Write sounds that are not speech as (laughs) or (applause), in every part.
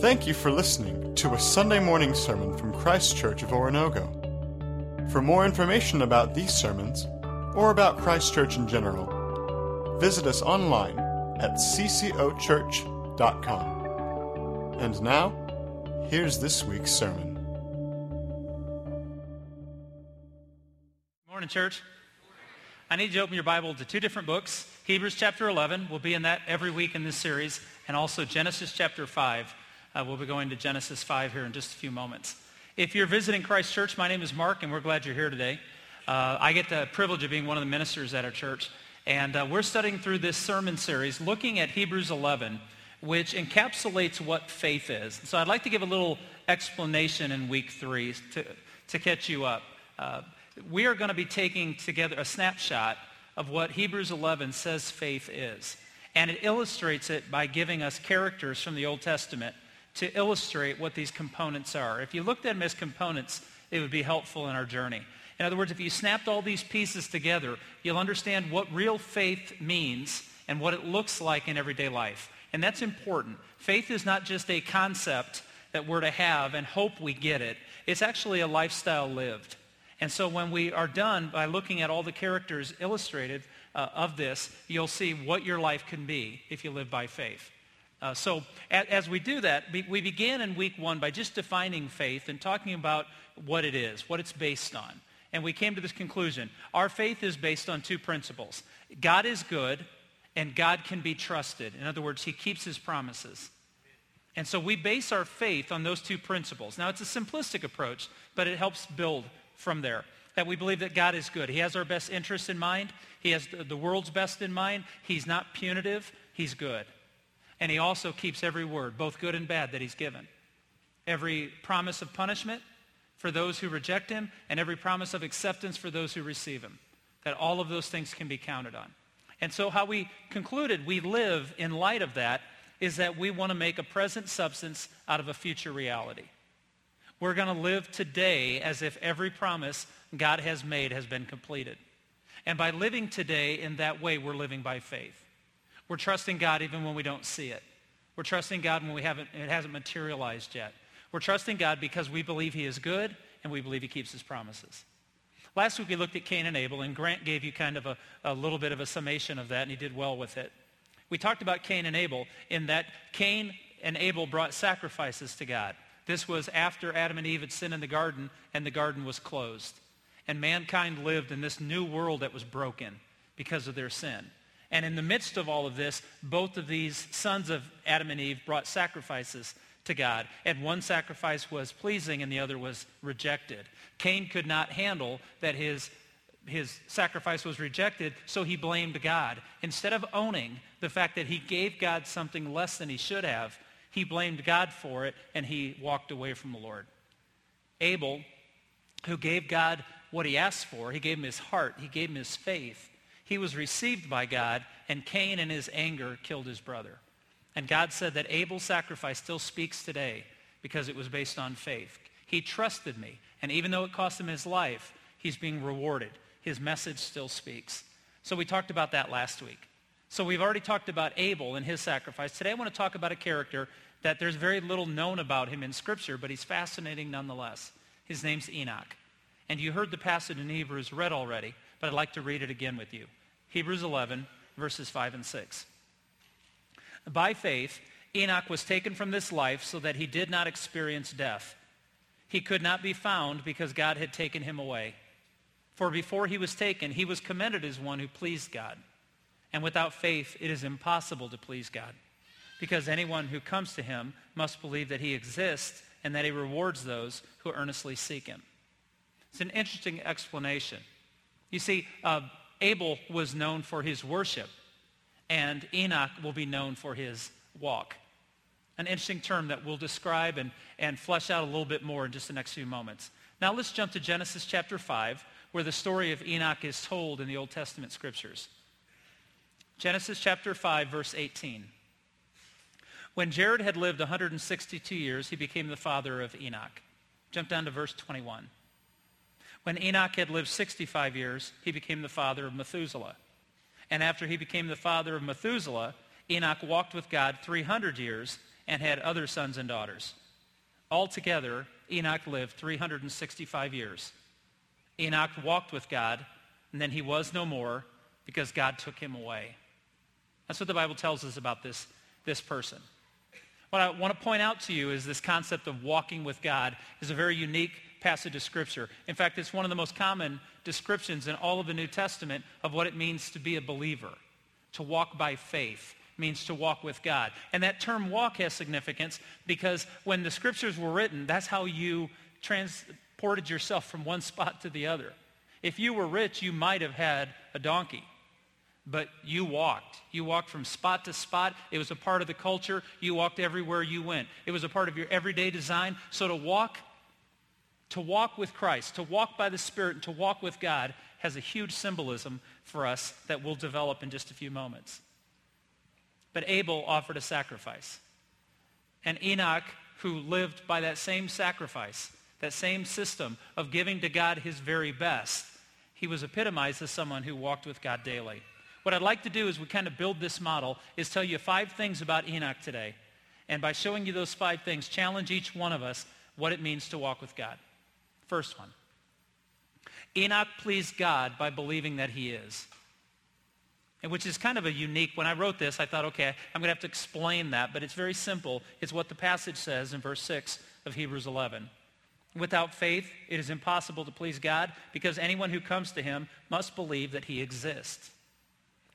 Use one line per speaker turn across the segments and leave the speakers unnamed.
Thank you for listening to a Sunday morning sermon from Christ Church of Oronogo. For more information about these sermons, or about Christ Church in general, visit us online at ccochurch.com. And now, here's this week's sermon.
Morning, church. I need you to open your Bible to two different books. Hebrews chapter 11, we'll be in that every week in this series, and also Genesis chapter 5. Uh, we'll be going to Genesis 5 here in just a few moments. If you're visiting Christ Church, my name is Mark, and we're glad you're here today. Uh, I get the privilege of being one of the ministers at our church, and uh, we're studying through this sermon series looking at Hebrews 11, which encapsulates what faith is. So I'd like to give a little explanation in week three to, to catch you up. Uh, we are going to be taking together a snapshot of what Hebrews 11 says faith is. And it illustrates it by giving us characters from the Old Testament to illustrate what these components are. If you looked at them as components, it would be helpful in our journey. In other words, if you snapped all these pieces together, you'll understand what real faith means and what it looks like in everyday life. And that's important. Faith is not just a concept that we're to have and hope we get it. It's actually a lifestyle lived. And so when we are done by looking at all the characters illustrated uh, of this, you'll see what your life can be if you live by faith. Uh, so a- as we do that, we began in week one by just defining faith and talking about what it is, what it's based on. And we came to this conclusion. Our faith is based on two principles. God is good and God can be trusted. In other words, he keeps his promises. And so we base our faith on those two principles. Now, it's a simplistic approach, but it helps build from there. That we believe that God is good. He has our best interests in mind. He has the world's best in mind. He's not punitive. He's good. And he also keeps every word, both good and bad, that he's given. Every promise of punishment for those who reject him and every promise of acceptance for those who receive him. That all of those things can be counted on. And so how we concluded we live in light of that is that we want to make a present substance out of a future reality. We're going to live today as if every promise God has made has been completed. And by living today in that way, we're living by faith. We're trusting God even when we don't see it. We're trusting God when we haven't, it hasn't materialized yet. We're trusting God because we believe he is good and we believe he keeps his promises. Last week we looked at Cain and Abel, and Grant gave you kind of a, a little bit of a summation of that, and he did well with it. We talked about Cain and Abel in that Cain and Abel brought sacrifices to God. This was after Adam and Eve had sinned in the garden and the garden was closed. And mankind lived in this new world that was broken because of their sin. And in the midst of all of this, both of these sons of Adam and Eve brought sacrifices to God. And one sacrifice was pleasing and the other was rejected. Cain could not handle that his, his sacrifice was rejected, so he blamed God. Instead of owning the fact that he gave God something less than he should have, he blamed God for it, and he walked away from the Lord. Abel, who gave God what he asked for, he gave him his heart, he gave him his faith. He was received by God, and Cain in his anger killed his brother. And God said that Abel's sacrifice still speaks today because it was based on faith. He trusted me, and even though it cost him his life, he's being rewarded. His message still speaks. So we talked about that last week. So we've already talked about Abel and his sacrifice. Today I want to talk about a character that there's very little known about him in Scripture, but he's fascinating nonetheless. His name's Enoch. And you heard the passage in Hebrews read already, but I'd like to read it again with you. Hebrews 11, verses 5 and 6. By faith, Enoch was taken from this life so that he did not experience death. He could not be found because God had taken him away. For before he was taken, he was commended as one who pleased God. And without faith, it is impossible to please God. Because anyone who comes to him must believe that he exists and that he rewards those who earnestly seek him. It's an interesting explanation. You see, uh, Abel was known for his worship, and Enoch will be known for his walk. An interesting term that we'll describe and, and flesh out a little bit more in just the next few moments. Now let's jump to Genesis chapter 5, where the story of Enoch is told in the Old Testament scriptures. Genesis chapter 5, verse 18. When Jared had lived 162 years, he became the father of Enoch. Jump down to verse 21. When Enoch had lived 65 years, he became the father of Methuselah. And after he became the father of Methuselah, Enoch walked with God 300 years, and had other sons and daughters. Altogether, Enoch lived 365 years. Enoch walked with God, and then he was no more because God took him away. That's what the Bible tells us about this, this person. What I want to point out to you is this concept of walking with God is a very unique passage of Scripture. In fact, it's one of the most common descriptions in all of the New Testament of what it means to be a believer, to walk by faith means to walk with God. And that term walk has significance because when the scriptures were written, that's how you transported yourself from one spot to the other. If you were rich, you might have had a donkey. But you walked. You walked from spot to spot. It was a part of the culture. You walked everywhere you went. It was a part of your everyday design. So to walk, to walk with Christ, to walk by the Spirit, and to walk with God has a huge symbolism for us that we'll develop in just a few moments. But Abel offered a sacrifice. And Enoch, who lived by that same sacrifice, that same system of giving to God his very best, he was epitomized as someone who walked with God daily. What I'd like to do is we kind of build this model is tell you five things about Enoch today. And by showing you those five things, challenge each one of us what it means to walk with God. First one. Enoch pleased God by believing that he is. And which is kind of a unique, when I wrote this, I thought, okay, I'm going to have to explain that, but it's very simple. It's what the passage says in verse 6 of Hebrews 11. Without faith, it is impossible to please God because anyone who comes to him must believe that he exists.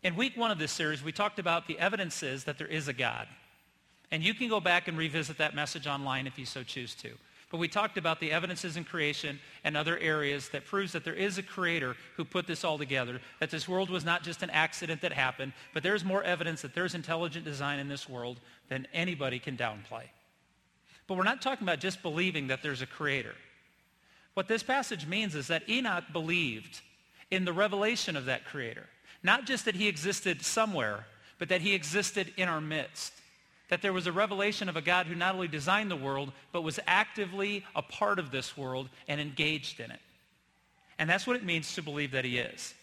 In week one of this series, we talked about the evidences that there is a God. And you can go back and revisit that message online if you so choose to. But we talked about the evidences in creation and other areas that proves that there is a creator who put this all together, that this world was not just an accident that happened, but there's more evidence that there's intelligent design in this world than anybody can downplay. But we're not talking about just believing that there's a creator. What this passage means is that Enoch believed in the revelation of that creator. Not just that he existed somewhere, but that he existed in our midst that there was a revelation of a God who not only designed the world, but was actively a part of this world and engaged in it. And that's what it means to believe that he is.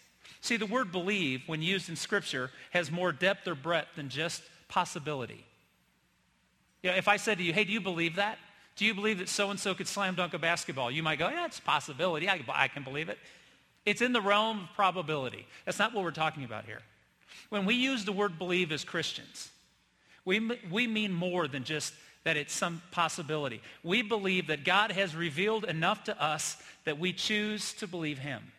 See, the word believe, when used in Scripture, has more depth or breadth than just possibility. You know, if I said to you, hey, do you believe that? Do you believe that so-and-so could slam dunk a basketball? You might go, yeah, it's a possibility. I, I can believe it. It's in the realm of probability. That's not what we're talking about here. When we use the word believe as Christians, we, we mean more than just that it's some possibility. We believe that God has revealed enough to us that we choose to believe him.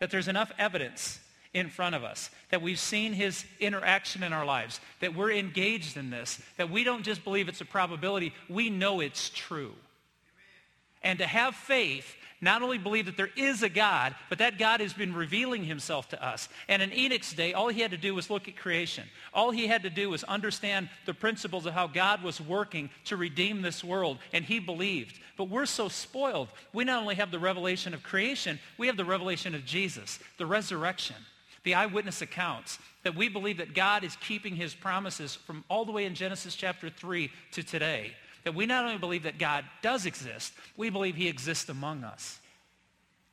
That there's enough evidence in front of us, that we've seen his interaction in our lives, that we're engaged in this, that we don't just believe it's a probability, we know it's true. And to have faith not only believe that there is a God, but that God has been revealing himself to us. And in Enoch's day, all he had to do was look at creation. All he had to do was understand the principles of how God was working to redeem this world, and he believed. But we're so spoiled. We not only have the revelation of creation, we have the revelation of Jesus, the resurrection, the eyewitness accounts, that we believe that God is keeping his promises from all the way in Genesis chapter 3 to today that we not only believe that God does exist, we believe he exists among us.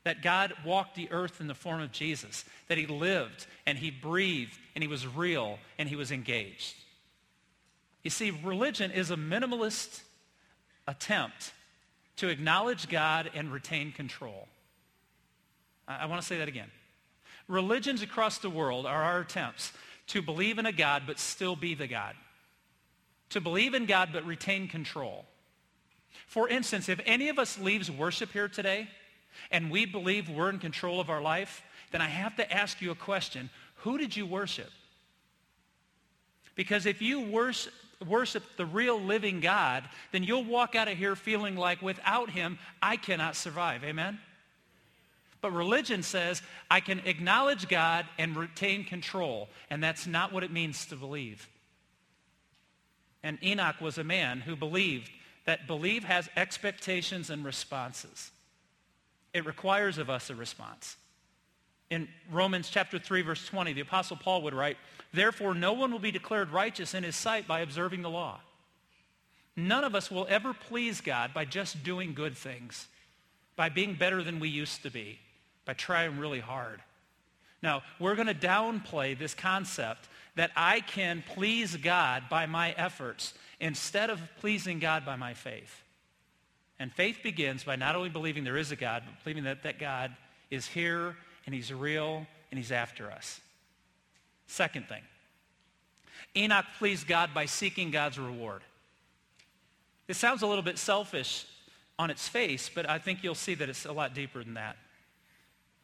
That God walked the earth in the form of Jesus, that he lived and he breathed and he was real and he was engaged. You see, religion is a minimalist attempt to acknowledge God and retain control. I, I want to say that again. Religions across the world are our attempts to believe in a God but still be the God to believe in God but retain control. For instance, if any of us leaves worship here today and we believe we're in control of our life, then I have to ask you a question. Who did you worship? Because if you worship, the real living God, then you'll walk out of here feeling like without him, I cannot survive. Amen? But religion says I can acknowledge God and retain control. And that's not what it means to believe. And Enoch was a man who believed that believe has expectations and responses. It requires of us a response. In Romans chapter 3, verse 20, the Apostle Paul would write, Therefore no one will be declared righteous in his sight by observing the law. None of us will ever please God by just doing good things, by being better than we used to be, by trying really hard. Now, we're going to downplay this concept that I can please God by my efforts instead of pleasing God by my faith. And faith begins by not only believing there is a God, but believing that that God is here and he's real and he's after us. Second thing, Enoch pleased God by seeking God's reward. This sounds a little bit selfish on its face, but I think you'll see that it's a lot deeper than that.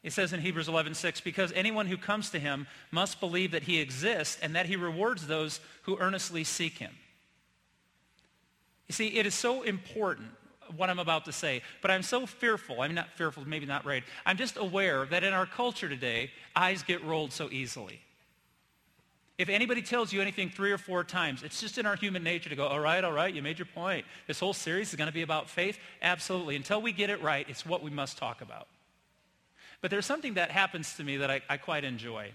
It says in Hebrews 11:6, because anyone who comes to him must believe that he exists and that he rewards those who earnestly seek him. You see, it is so important what I'm about to say, but I'm so fearful. I'm not fearful, maybe not right. I'm just aware that in our culture today, eyes get rolled so easily. If anybody tells you anything three or four times, it's just in our human nature to go, all right, all right, you made your point. This whole series is going to be about faith? Absolutely. Until we get it right, it's what we must talk about. But there's something that happens to me that I, I quite enjoy.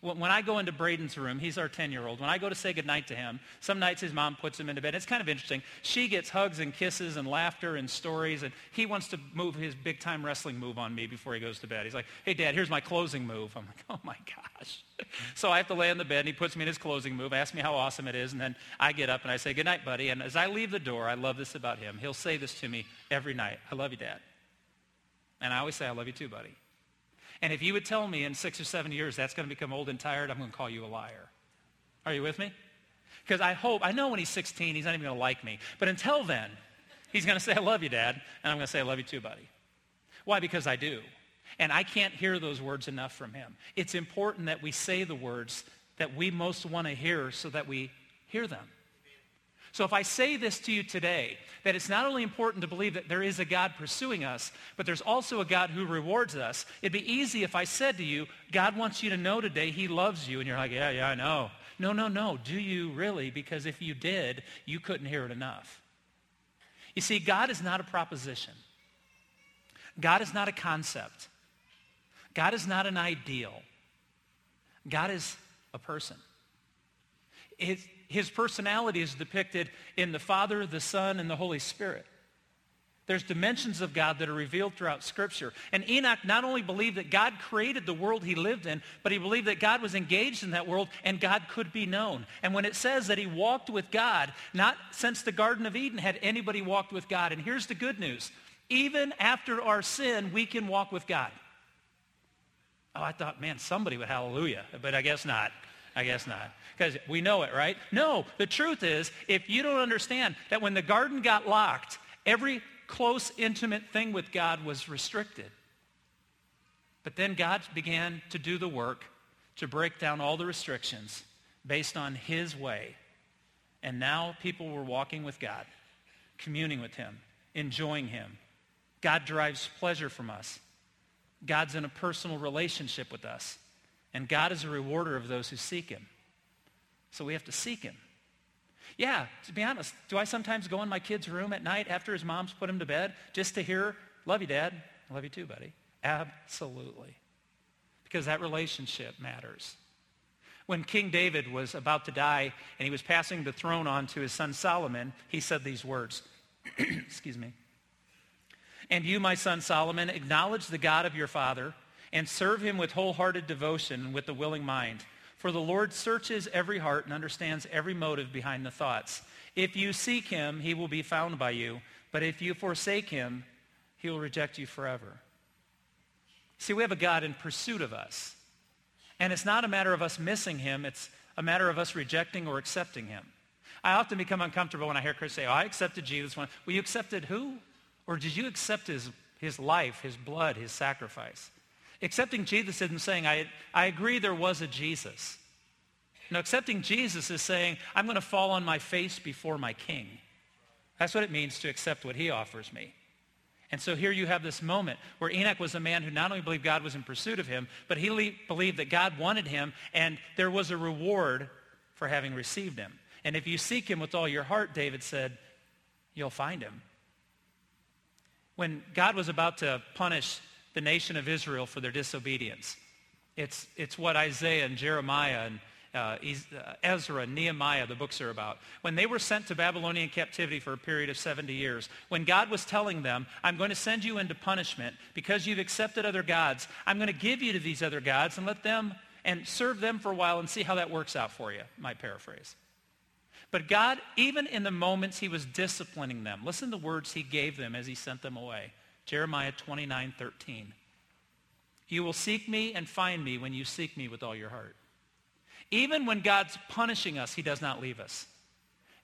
When I go into Braden's room, he's our 10-year-old. When I go to say goodnight to him, some nights his mom puts him into bed. It's kind of interesting. She gets hugs and kisses and laughter and stories, and he wants to move his big-time wrestling move on me before he goes to bed. He's like, hey, Dad, here's my closing move. I'm like, (laughs) oh, my gosh. (laughs) so I have to lay on the bed, and he puts me in his closing move, asks me how awesome it is, and then I get up and I say, goodnight, buddy. And as I leave the door, I love this about him. He'll say this to me every night. I love you, Dad. And I always say, I love you too, buddy. And if you would tell me in six or seven years that's going to become old and tired, I'm going to call you a liar. Are you with me? Because I hope, I know when he's 16, he's not even going to like me. But until then, he's going to say, I love you, Dad. And I'm going to say, I love you too, buddy. Why? Because I do. And I can't hear those words enough from him. It's important that we say the words that we most want to hear so that we hear them. So if I say this to you today, that it's not only important to believe that there is a God pursuing us, but there's also a God who rewards us, it'd be easy if I said to you, God wants you to know today he loves you. And you're like, yeah, yeah, I know. No, no, no. Do you really? Because if you did, you couldn't hear it enough. You see, God is not a proposition. God is not a concept. God is not an ideal. God is a person. It, his personality is depicted in the Father, the Son, and the Holy Spirit. There's dimensions of God that are revealed throughout Scripture. And Enoch not only believed that God created the world he lived in, but he believed that God was engaged in that world and God could be known. And when it says that he walked with God, not since the Garden of Eden had anybody walked with God. And here's the good news. Even after our sin, we can walk with God. Oh, I thought, man, somebody would hallelujah, but I guess not. I guess not because we know it, right? No, the truth is, if you don't understand that when the garden got locked, every close, intimate thing with God was restricted. But then God began to do the work to break down all the restrictions based on his way. And now people were walking with God, communing with him, enjoying him. God derives pleasure from us. God's in a personal relationship with us. And God is a rewarder of those who seek him. So we have to seek him. Yeah, to be honest, do I sometimes go in my kid's room at night after his mom's put him to bed just to hear, love you, Dad. I love you too, buddy. Absolutely. Because that relationship matters. When King David was about to die and he was passing the throne on to his son Solomon, he said these words. (clears throat) Excuse me. And you, my son Solomon, acknowledge the God of your father and serve him with wholehearted devotion and with a willing mind. For the Lord searches every heart and understands every motive behind the thoughts. If you seek him, he will be found by you. But if you forsake him, he will reject you forever. See, we have a God in pursuit of us. And it's not a matter of us missing him. It's a matter of us rejecting or accepting him. I often become uncomfortable when I hear Chris say, oh, I accepted Jesus. Well, you accepted who? Or did you accept his, his life, his blood, his sacrifice? Accepting Jesus isn't saying, I, I agree there was a Jesus. No, accepting Jesus is saying, I'm going to fall on my face before my king. That's what it means to accept what he offers me. And so here you have this moment where Enoch was a man who not only believed God was in pursuit of him, but he believed that God wanted him and there was a reward for having received him. And if you seek him with all your heart, David said, you'll find him. When God was about to punish the nation of Israel for their disobedience. It's, it's what Isaiah and Jeremiah and uh, uh, Ezra and Nehemiah, the books are about. When they were sent to Babylonian captivity for a period of 70 years, when God was telling them, I'm going to send you into punishment because you've accepted other gods, I'm going to give you to these other gods and let them and serve them for a while and see how that works out for you, my paraphrase. But God, even in the moments he was disciplining them, listen to the words he gave them as he sent them away. Jeremiah 29, 13. You will seek me and find me when you seek me with all your heart. Even when God's punishing us, he does not leave us.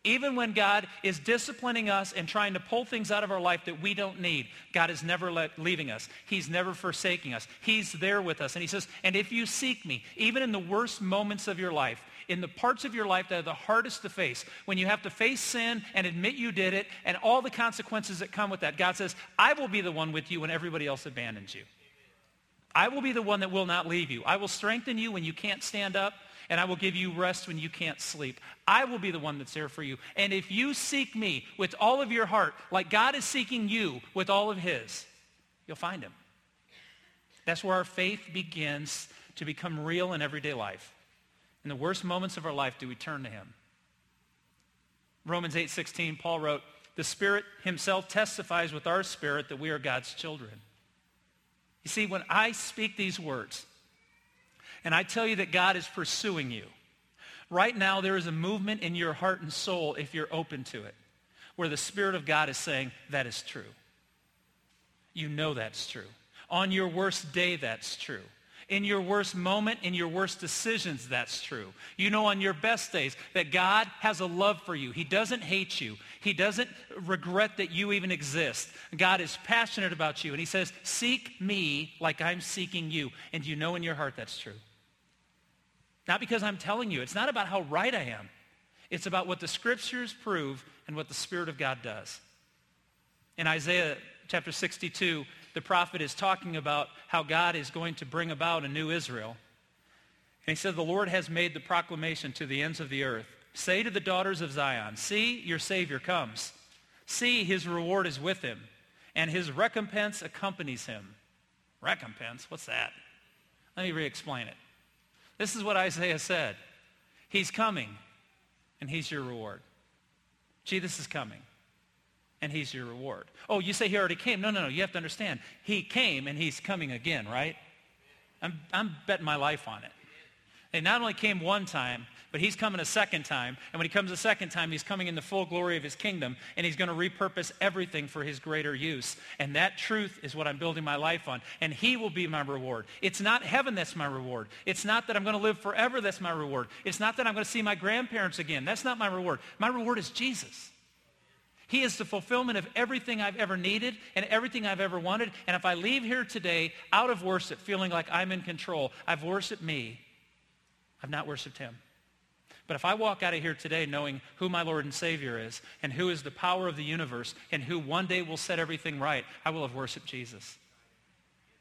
Even when God is disciplining us and trying to pull things out of our life that we don't need, God is never let, leaving us. He's never forsaking us. He's there with us. And he says, and if you seek me, even in the worst moments of your life, in the parts of your life that are the hardest to face, when you have to face sin and admit you did it and all the consequences that come with that, God says, I will be the one with you when everybody else abandons you. I will be the one that will not leave you. I will strengthen you when you can't stand up and I will give you rest when you can't sleep. I will be the one that's there for you. And if you seek me with all of your heart, like God is seeking you with all of his, you'll find him. That's where our faith begins to become real in everyday life. In the worst moments of our life, do we turn to him? Romans 8:16, Paul wrote, "The Spirit himself testifies with our spirit that we are God's children." You see, when I speak these words, and I tell you that God is pursuing you. Right now, there is a movement in your heart and soul, if you're open to it, where the Spirit of God is saying, that is true. You know that's true. On your worst day, that's true. In your worst moment, in your worst decisions, that's true. You know on your best days that God has a love for you. He doesn't hate you. He doesn't regret that you even exist. God is passionate about you. And he says, seek me like I'm seeking you. And you know in your heart that's true. Not because I'm telling you. It's not about how right I am. It's about what the scriptures prove and what the Spirit of God does. In Isaiah chapter 62, the prophet is talking about how God is going to bring about a new Israel. And he said, the Lord has made the proclamation to the ends of the earth. Say to the daughters of Zion, see, your Savior comes. See, his reward is with him, and his recompense accompanies him. Recompense? What's that? Let me re-explain it. This is what Isaiah said. He's coming, and he's your reward. Jesus is coming, and he's your reward. Oh, you say he already came. No, no, no. You have to understand. He came, and he's coming again, right? I'm, I'm betting my life on it. They not only came one time, but he's coming a second time. And when he comes a second time, he's coming in the full glory of his kingdom, and he's going to repurpose everything for his greater use. And that truth is what I'm building my life on. And he will be my reward. It's not heaven that's my reward. It's not that I'm going to live forever that's my reward. It's not that I'm going to see my grandparents again. That's not my reward. My reward is Jesus. He is the fulfillment of everything I've ever needed and everything I've ever wanted. And if I leave here today out of worship feeling like I'm in control, I've worshiped me. I've not worshiped him. But if I walk out of here today knowing who my Lord and Savior is and who is the power of the universe and who one day will set everything right, I will have worshiped Jesus.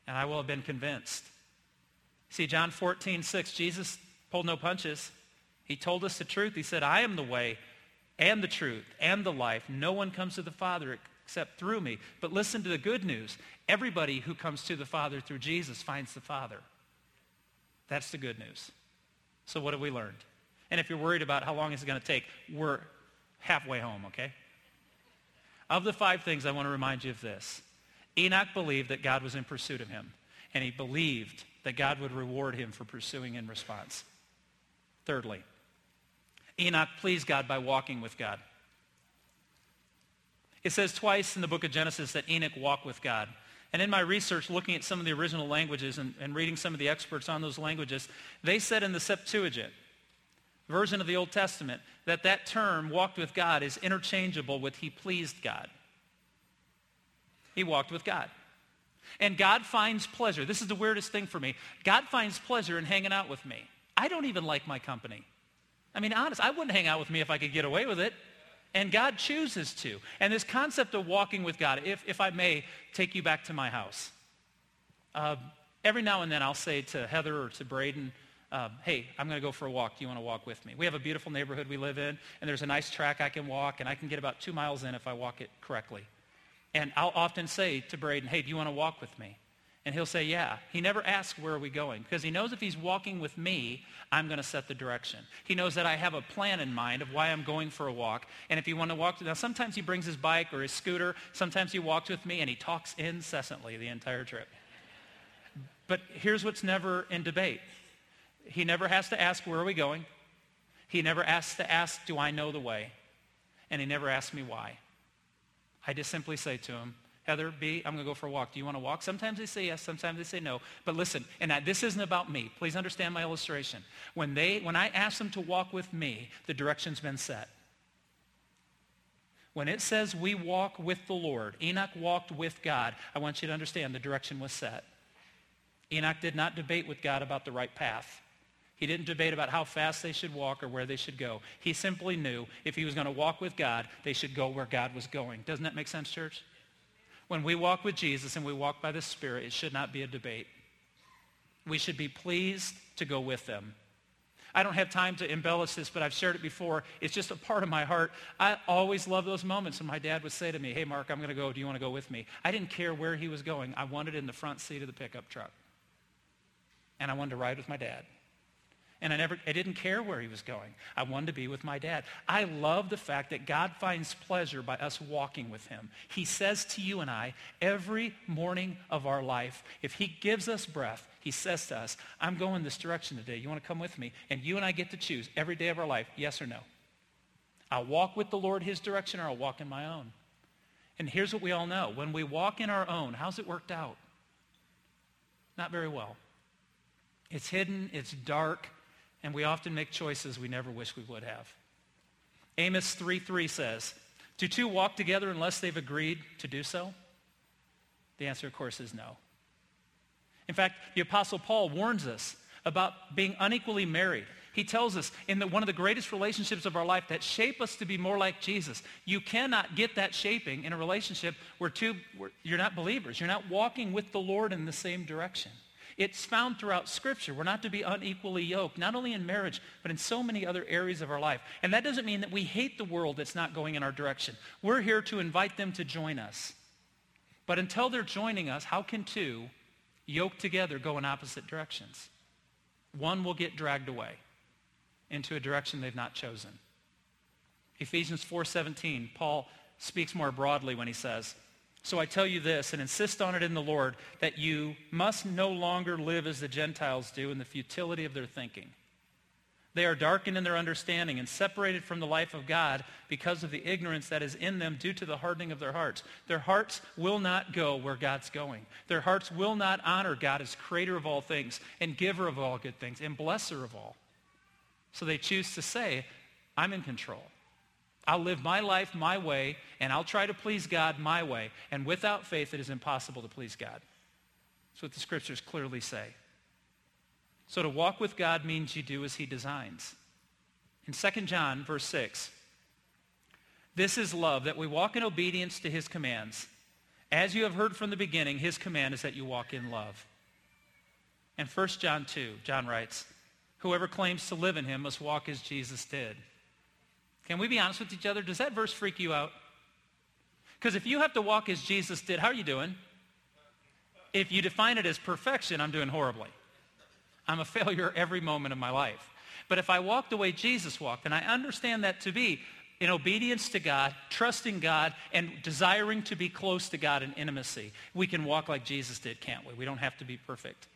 And I will have been convinced. See, John 14, 6, Jesus pulled no punches. He told us the truth. He said, I am the way and the truth and the life. No one comes to the Father except through me. But listen to the good news. Everybody who comes to the Father through Jesus finds the Father. That's the good news. So what have we learned? And if you're worried about how long it's going to take, we're halfway home, okay? Of the five things, I want to remind you of this. Enoch believed that God was in pursuit of him, and he believed that God would reward him for pursuing in response. Thirdly, Enoch pleased God by walking with God. It says twice in the book of Genesis that Enoch walked with God. And in my research, looking at some of the original languages and, and reading some of the experts on those languages, they said in the Septuagint, version of the Old Testament that that term, walked with God, is interchangeable with he pleased God. He walked with God. And God finds pleasure. This is the weirdest thing for me. God finds pleasure in hanging out with me. I don't even like my company. I mean, honest, I wouldn't hang out with me if I could get away with it. And God chooses to. And this concept of walking with God, if, if I may take you back to my house. Uh, every now and then I'll say to Heather or to Braden, um, hey, I'm going to go for a walk. Do you want to walk with me? We have a beautiful neighborhood we live in, and there's a nice track I can walk, and I can get about two miles in if I walk it correctly. And I'll often say to Braden, hey, do you want to walk with me? And he'll say, yeah. He never asks, where are we going? Because he knows if he's walking with me, I'm going to set the direction. He knows that I have a plan in mind of why I'm going for a walk. And if you want to walk, now sometimes he brings his bike or his scooter. Sometimes he walks with me and he talks incessantly the entire trip. But here's what's never in debate He never has to ask, where are we going? He never asks to ask, do I know the way? And he never asks me why. I just simply say to him, Heather, B, I'm going to go for a walk. Do you want to walk? Sometimes they say yes, sometimes they say no. But listen, and I, this isn't about me. Please understand my illustration. When, they, when I ask them to walk with me, the direction's been set. When it says we walk with the Lord, Enoch walked with God, I want you to understand the direction was set. Enoch did not debate with God about the right path. He didn't debate about how fast they should walk or where they should go. He simply knew if he was going to walk with God, they should go where God was going. Doesn't that make sense, church? When we walk with Jesus and we walk by the Spirit, it should not be a debate. We should be pleased to go with them. I don't have time to embellish this, but I've shared it before. It's just a part of my heart. I always love those moments when my dad would say to me, hey, Mark, I'm going to go. Do you want to go with me? I didn't care where he was going. I wanted in the front seat of the pickup truck. And I wanted to ride with my dad. And I never, I didn't care where he was going. I wanted to be with my dad. I love the fact that God finds pleasure by us walking with him. He says to you and I every morning of our life, if he gives us breath, he says to us, I'm going this direction today. You want to come with me? And you and I get to choose every day of our life, yes or no. I'll walk with the Lord his direction or I'll walk in my own. And here's what we all know. When we walk in our own, how's it worked out? Not very well. It's hidden, it's dark, and we often make choices we never wish we would have. Amos 3.3 says, Do two walk together unless they've agreed to do so? The answer, of course, is no. In fact, the Apostle Paul warns us about being unequally married. He tells us in the, one of the greatest relationships of our life that shape us to be more like Jesus. You cannot get that shaping in a relationship where, two, where you're not believers. You're not walking with the Lord in the same direction. It's found throughout Scripture. We're not to be unequally yoked, not only in marriage, but in so many other areas of our life. And that doesn't mean that we hate the world that's not going in our direction. We're here to invite them to join us. But until they're joining us, how can two yoked together go in opposite directions? One will get dragged away into a direction they've not chosen. Ephesians 4:17, Paul speaks more broadly when he says, so I tell you this and insist on it in the Lord that you must no longer live as the Gentiles do in the futility of their thinking. They are darkened in their understanding and separated from the life of God because of the ignorance that is in them due to the hardening of their hearts. Their hearts will not go where God's going. Their hearts will not honor God as creator of all things and giver of all good things and blesser of all. So they choose to say, I'm in control. I'll live my life my way, and I'll try to please God my way. And without faith, it is impossible to please God. That's what the scriptures clearly say. So to walk with God means you do as he designs. In 2 John, verse 6, this is love, that we walk in obedience to his commands. As you have heard from the beginning, his command is that you walk in love. And 1 John 2, John writes, whoever claims to live in him must walk as Jesus did. Can we be honest with each other? Does that verse freak you out? Because if you have to walk as Jesus did, how are you doing? If you define it as perfection, I'm doing horribly. I'm a failure every moment of my life. But if I walk the way Jesus walked, and I understand that to be in obedience to God, trusting God, and desiring to be close to God in intimacy, we can walk like Jesus did, can't we? We don't have to be perfect.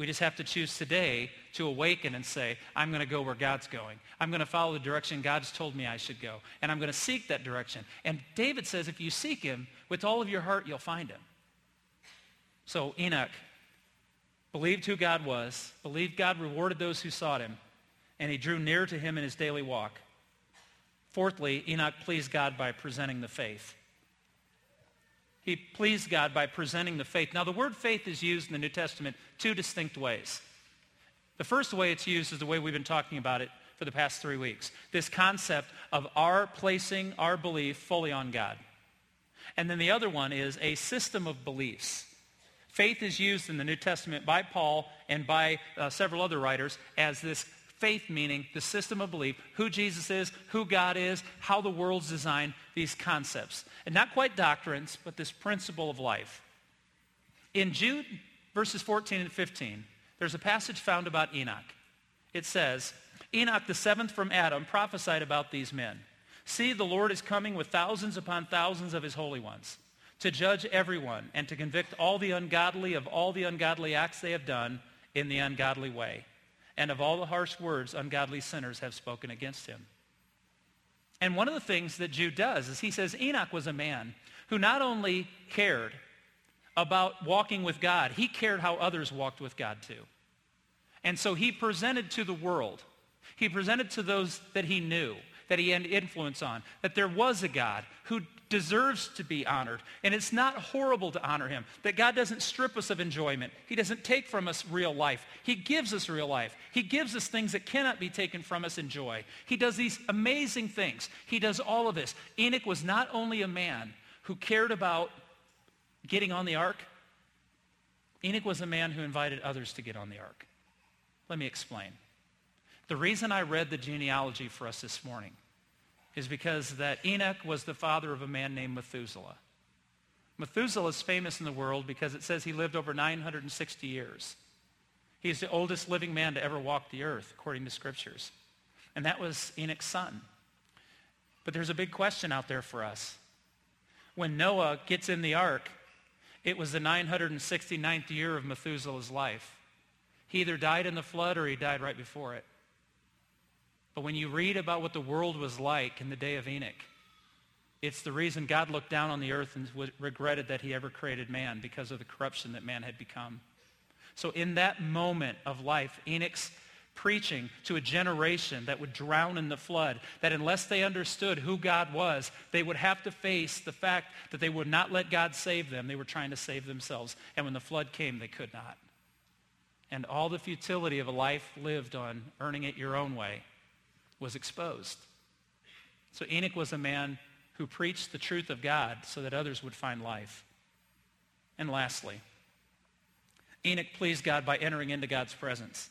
We just have to choose today to awaken and say, I'm going to go where God's going. I'm going to follow the direction God's told me I should go. And I'm going to seek that direction. And David says, if you seek him with all of your heart, you'll find him. So Enoch believed who God was, believed God rewarded those who sought him, and he drew near to him in his daily walk. Fourthly, Enoch pleased God by presenting the faith. He pleased God by presenting the faith. Now, the word faith is used in the New Testament two distinct ways. The first way it's used is the way we've been talking about it for the past three weeks. This concept of our placing our belief fully on God. And then the other one is a system of beliefs. Faith is used in the New Testament by Paul and by uh, several other writers as this Faith meaning the system of belief, who Jesus is, who God is, how the world's designed, these concepts. And not quite doctrines, but this principle of life. In Jude verses 14 and 15, there's a passage found about Enoch. It says, Enoch, the seventh from Adam, prophesied about these men. See, the Lord is coming with thousands upon thousands of his holy ones to judge everyone and to convict all the ungodly of all the ungodly acts they have done in the ungodly way and of all the harsh words ungodly sinners have spoken against him. And one of the things that Jude does is he says Enoch was a man who not only cared about walking with God, he cared how others walked with God too. And so he presented to the world, he presented to those that he knew, that he had influence on, that there was a God who deserves to be honored. And it's not horrible to honor him, that God doesn't strip us of enjoyment. He doesn't take from us real life. He gives us real life. He gives us things that cannot be taken from us in joy. He does these amazing things. He does all of this. Enoch was not only a man who cared about getting on the ark, Enoch was a man who invited others to get on the ark. Let me explain. The reason I read the genealogy for us this morning is because that Enoch was the father of a man named Methuselah. Methuselah is famous in the world because it says he lived over 960 years. He's the oldest living man to ever walk the earth, according to scriptures. And that was Enoch's son. But there's a big question out there for us. When Noah gets in the ark, it was the 969th year of Methuselah's life. He either died in the flood or he died right before it. But when you read about what the world was like in the day of Enoch, it's the reason God looked down on the earth and regretted that he ever created man because of the corruption that man had become. So in that moment of life, Enoch's preaching to a generation that would drown in the flood, that unless they understood who God was, they would have to face the fact that they would not let God save them. They were trying to save themselves. And when the flood came, they could not and all the futility of a life lived on earning it your own way was exposed. So Enoch was a man who preached the truth of God so that others would find life. And lastly, Enoch pleased God by entering into God's presence.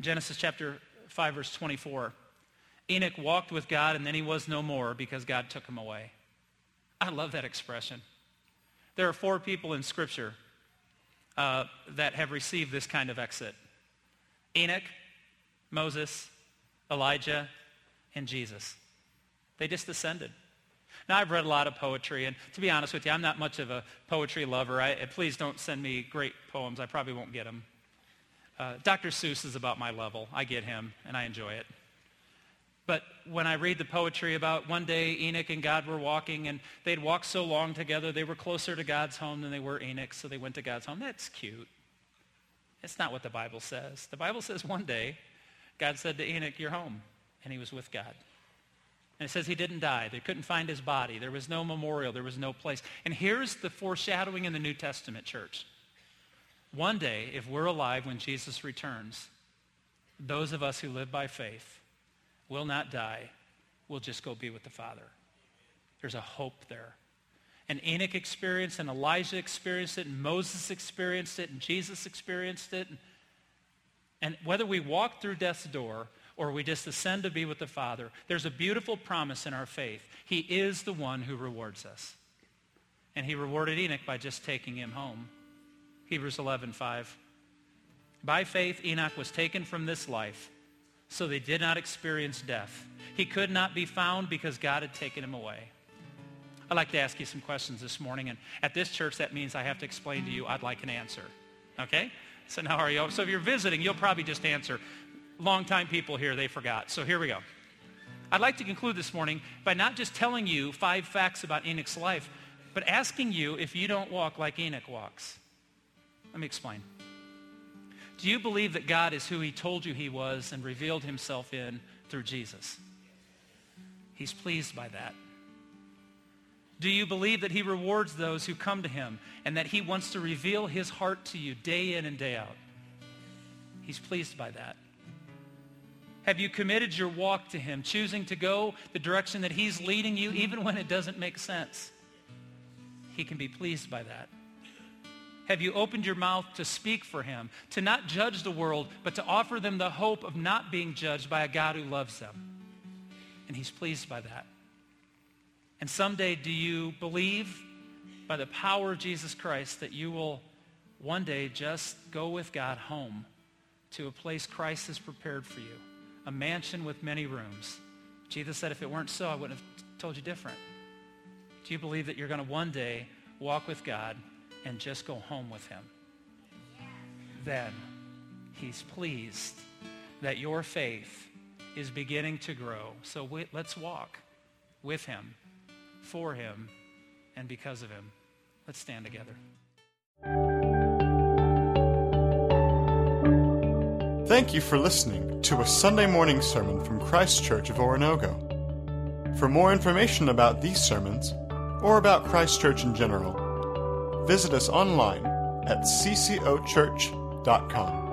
Genesis chapter 5, verse 24. Enoch walked with God and then he was no more because God took him away. I love that expression. There are four people in Scripture uh, that have received this kind of exit. Enoch, Moses, Elijah, and Jesus. They just ascended. Now, I've read a lot of poetry, and to be honest with you, I'm not much of a poetry lover. I, please don't send me great poems. I probably won't get them. Uh, Dr. Seuss is about my level. I get him, and I enjoy it. But when I read the poetry about one day Enoch and God were walking and they'd walked so long together, they were closer to God's home than they were Enoch, so they went to God's home. That's cute. It's not what the Bible says. The Bible says one day God said to Enoch, you're home. And he was with God. And it says he didn't die. They couldn't find his body. There was no memorial. There was no place. And here's the foreshadowing in the New Testament church. One day, if we're alive when Jesus returns, those of us who live by faith will not die, We'll just go be with the Father. There's a hope there. And Enoch experienced and Elijah experienced it and Moses experienced it and Jesus experienced it. And whether we walk through death's door or we just ascend to be with the Father, there's a beautiful promise in our faith. He is the one who rewards us. And he rewarded Enoch by just taking him home. Hebrews 11:5. By faith, Enoch was taken from this life so they did not experience death. He could not be found because God had taken him away. I'd like to ask you some questions this morning, and at this church, that means I have to explain to you I'd like an answer. Okay? So now are you? So if you're visiting, you'll probably just answer. Longtime people here, they forgot. So here we go. I'd like to conclude this morning by not just telling you five facts about Enoch's life, but asking you if you don't walk like Enoch walks. Let me explain. Do you believe that God is who he told you he was and revealed himself in through Jesus? He's pleased by that. Do you believe that he rewards those who come to him and that he wants to reveal his heart to you day in and day out? He's pleased by that. Have you committed your walk to him, choosing to go the direction that he's leading you even when it doesn't make sense? He can be pleased by that. Have you opened your mouth to speak for him, to not judge the world, but to offer them the hope of not being judged by a God who loves them? And he's pleased by that. And someday do you believe by the power of Jesus Christ that you will one day just go with God home to a place Christ has prepared for you, a mansion with many rooms. Jesus said if it weren't so, I wouldn't have told you different. Do you believe that you're going to one day walk with God and just go home with him. Then He's pleased that your faith is beginning to grow. So we, let's walk with him, for him, and because of him. Let's stand together.
Thank you for listening to a Sunday morning sermon from Christ Church of Oronogo. For more information about these sermons, or about Christ Church in general, visit us online at ccochurch.com.